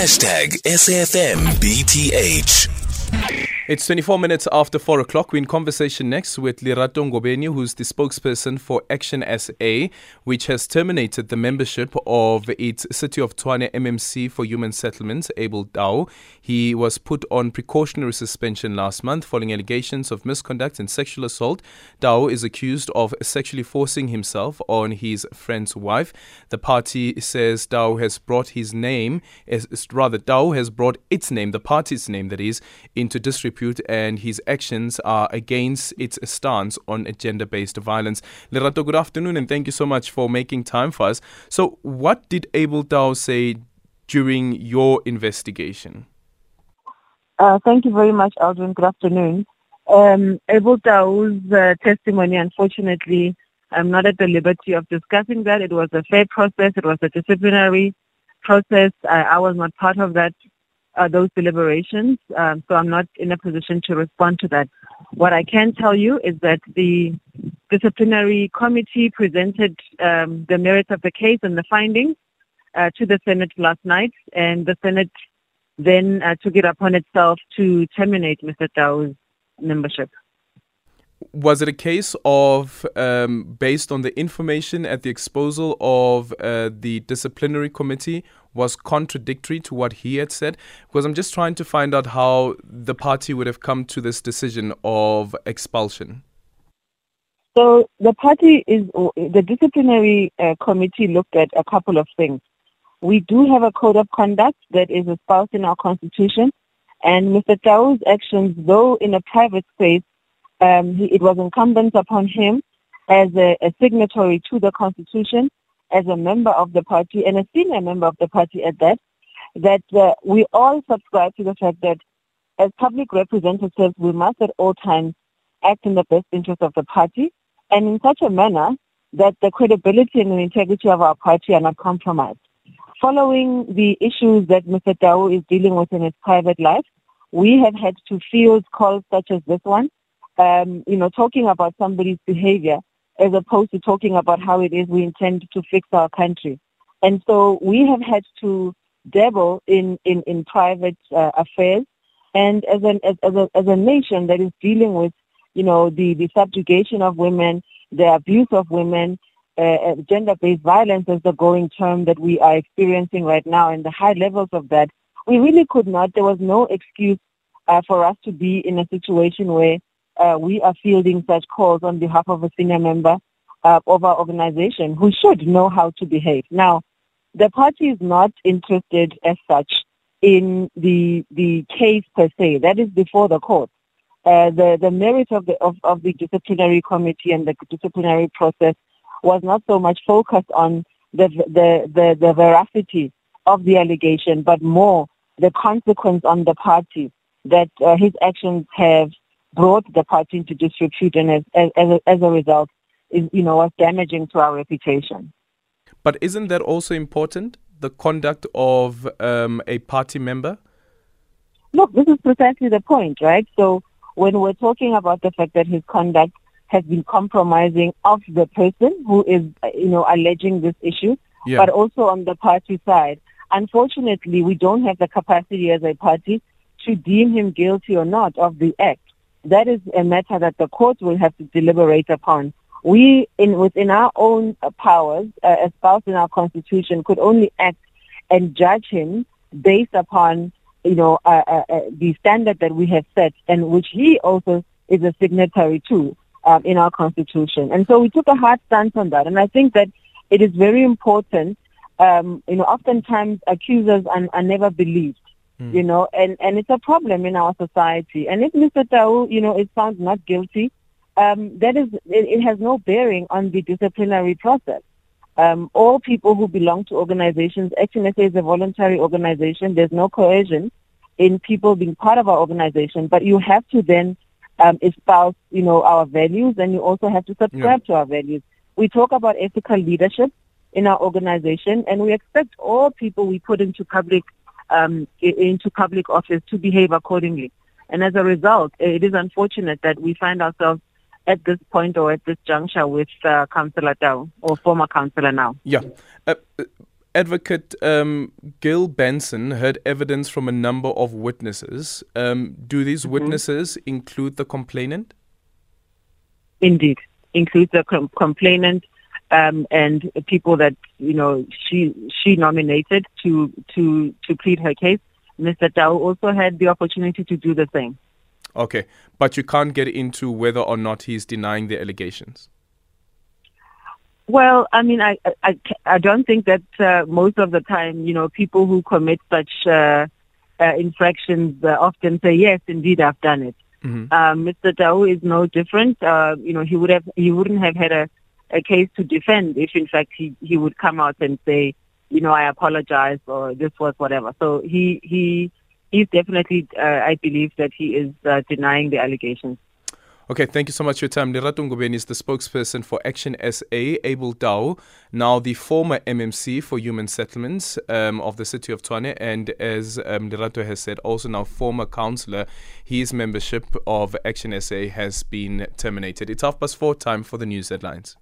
Hashtag SAFMBTH. It's 24 minutes after 4 o'clock. We're in conversation next with Lerato Ngobeni, who's the spokesperson for Action SA, which has terminated the membership of its City of Tshwane MMC for Human Settlements, Abel Tau. He was put on precautionary suspension last month following allegations of misconduct and sexual assault. Tau is accused of sexually forcing himself on his friend's wife. The party says Tau has brought his name, rather, Tau has brought its name, the party's name that is, into disrepute and his actions are against its stance on gender based violence. Lerato, good afternoon and thank you so much for making time for us. So, what did Abel Tau say during your investigation? Uh, thank you very much, Aldrin. Good afternoon. Um, Abel Tau's uh, testimony, unfortunately, I'm not at the liberty of discussing that. It was a fair process. It was a disciplinary process. I, I was not part of that uh, those deliberations, um, so I'm not in a position to respond to that. What I can tell you is that the disciplinary committee presented um, the merits of the case and the findings uh, to the Senate last night, and the Senate then uh, took it upon itself to terminate Mr. Tau's membership was it a case of um, based on the information at the exposal of uh, the disciplinary committee was contradictory to what he had said because i'm just trying to find out how the party would have come to this decision of expulsion. So the party is the disciplinary uh, committee looked at a couple of things. We do have a code of conduct that is espoused in our constitution and mr Tau's actions though in a private space um, he, it was incumbent upon him as a, a, signatory to the Constitution, as a member of the party and a senior member of the party at that, that uh, we all subscribe to the fact that as public representatives, we must at all times act in the best interest of the party and in such a manner that the credibility and the integrity of our party are not compromised. Following the issues that Mr. Tau is dealing with in his private life, we have had to field calls such as this one um, you know, talking about somebody's behavior as opposed to talking about how it is we intend to fix our country. And so we have had to dabble in, in, in private uh, affairs. And as, an, as, as, a, as a nation that is dealing with, you know, the, the subjugation of women, the abuse of women, uh, uh gender-based violence is the going term that we are experiencing right now and the high levels of that, we really could not, there was no excuse uh, for us to be in a situation where uh, we are fielding such calls on behalf of a senior member uh, of our organization who should know how to behave. Now, the party is not interested as such in the the case per se. That is before the court. Uh, the the merit of the of, of the disciplinary committee and the disciplinary process was not so much focused on the the the, the veracity of the allegation, but more the consequence on the party that uh, his actions have brought the party into disrepute and as, as, as, a, as a result is, you know, was damaging to our reputation. But isn't that also important, the conduct of um, a party member? Look, this is precisely the point, right? So when we're talking about the fact that his conduct has been compromising of the person who is, you know, alleging this issue, yeah. but also on the party side, unfortunately, we don't have the capacity as a party to deem him guilty or not of the act. That is a matter that the court will have to deliberate upon. We, in, within our own powers, uh, espoused in our constitution, could only act and judge him based upon, you know, uh, uh, uh the standard that we have set and which he also is a signatory to um, in our constitution. And so we took a hard stance on that. And I think that it is very important. Um, you know, oftentimes accusers are, are never believed. Mm. You know, and, and it's a problem in our society. And if Mr. Tau, you know, is found not guilty, um, that is, it, it, has no bearing on the disciplinary process. Um, all people who belong to organizations, say is a voluntary organization. There's no coercion in people being part of our organization, but you have to then um, espouse, you know, our values, and you also have to subscribe yeah. to our values. We talk about ethical leadership in our organization, and we expect all people we put into public um, into public office to behave accordingly. And as a result, it is unfortunate that we find ourselves at this point or at this juncture with uh, Councillor Tau or former councillor now. Yeah. Uh, Advocate um, Gil Benson heard evidence from a number of witnesses. Um, do these mm-hmm. witnesses include the complainant? Indeed, include the com- complainant um, and people that you know she she nominated to to to plead her case. Mr. Tau also had the opportunity to do the same. Okay, but you can't get into whether or not he's denying the allegations. Well, I mean, I I, I don't think that uh, most of the time, you know, people who commit such uh, uh, infractions uh, often say, "Yes, indeed, I've done it." Mm-hmm. Um, Mr. Tau is no different. Uh, you know, he would have he wouldn't have had a, a case to defend if, in fact, he he would come out and say, you know, I apologize or this was whatever. So he he he's definitely, uh, I believe, that he is denying the allegations. Okay, thank you so much for your time. Lerato Ngobeni is the spokesperson for Action SA. Abel Tau, now the former MMC for Human Settlements um, of the city of Tshwane, and as um, Lerato has said, also now former councillor. His membership of Action SA has been terminated. It's half past four time for the news headlines.